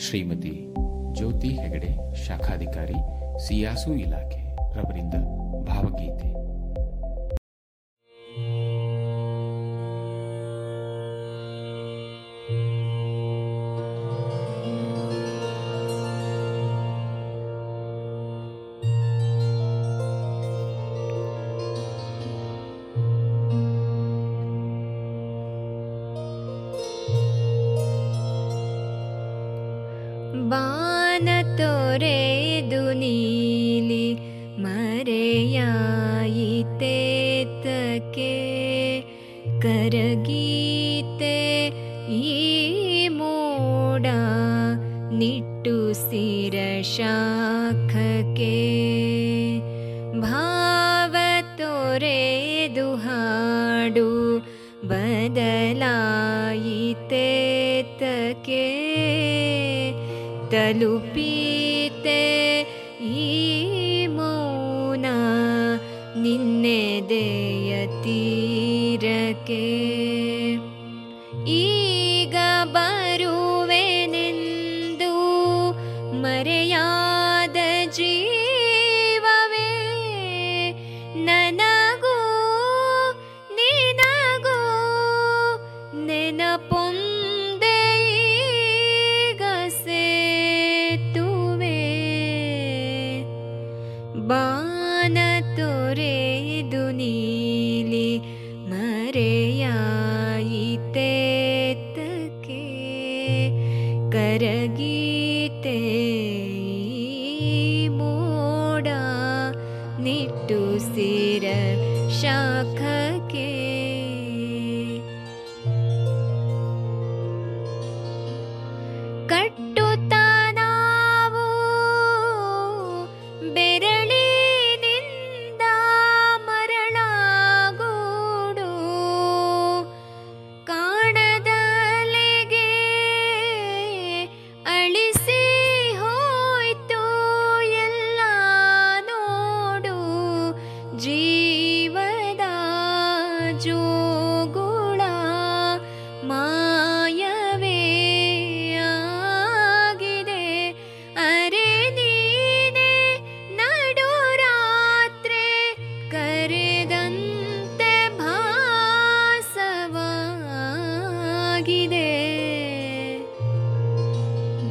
ಶ್ರೀಮತಿ ಜ್ಯೋತಿ ಹೆಗಡೆ ಶಾಖಾಧಿಕಾರಿ ಸಿಯಾಸು ಇಲಾಖೆ ರವರಿಂದ तोरे दुनी मरेया तके करगीते ई मोडा निट्टु सिर शाखके भावहाडु बदलिते तके ತಲುಪೀತೆ ಈ ಮೌನ ನಿನ್ನೆದೆಯ ತೀರಕ್ಕೆ ಈಗ ಬರುವೆನೆಂದು करगीते मोडा निट्टुसिर शाखके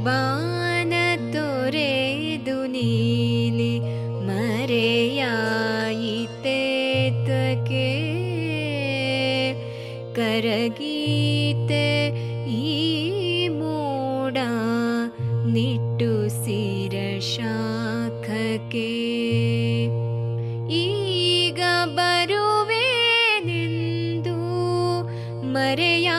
बाण दोरे दुनी मरेया के करगीते मोडा निट्टु सिर शाखके गरु ಮರೆಯಾ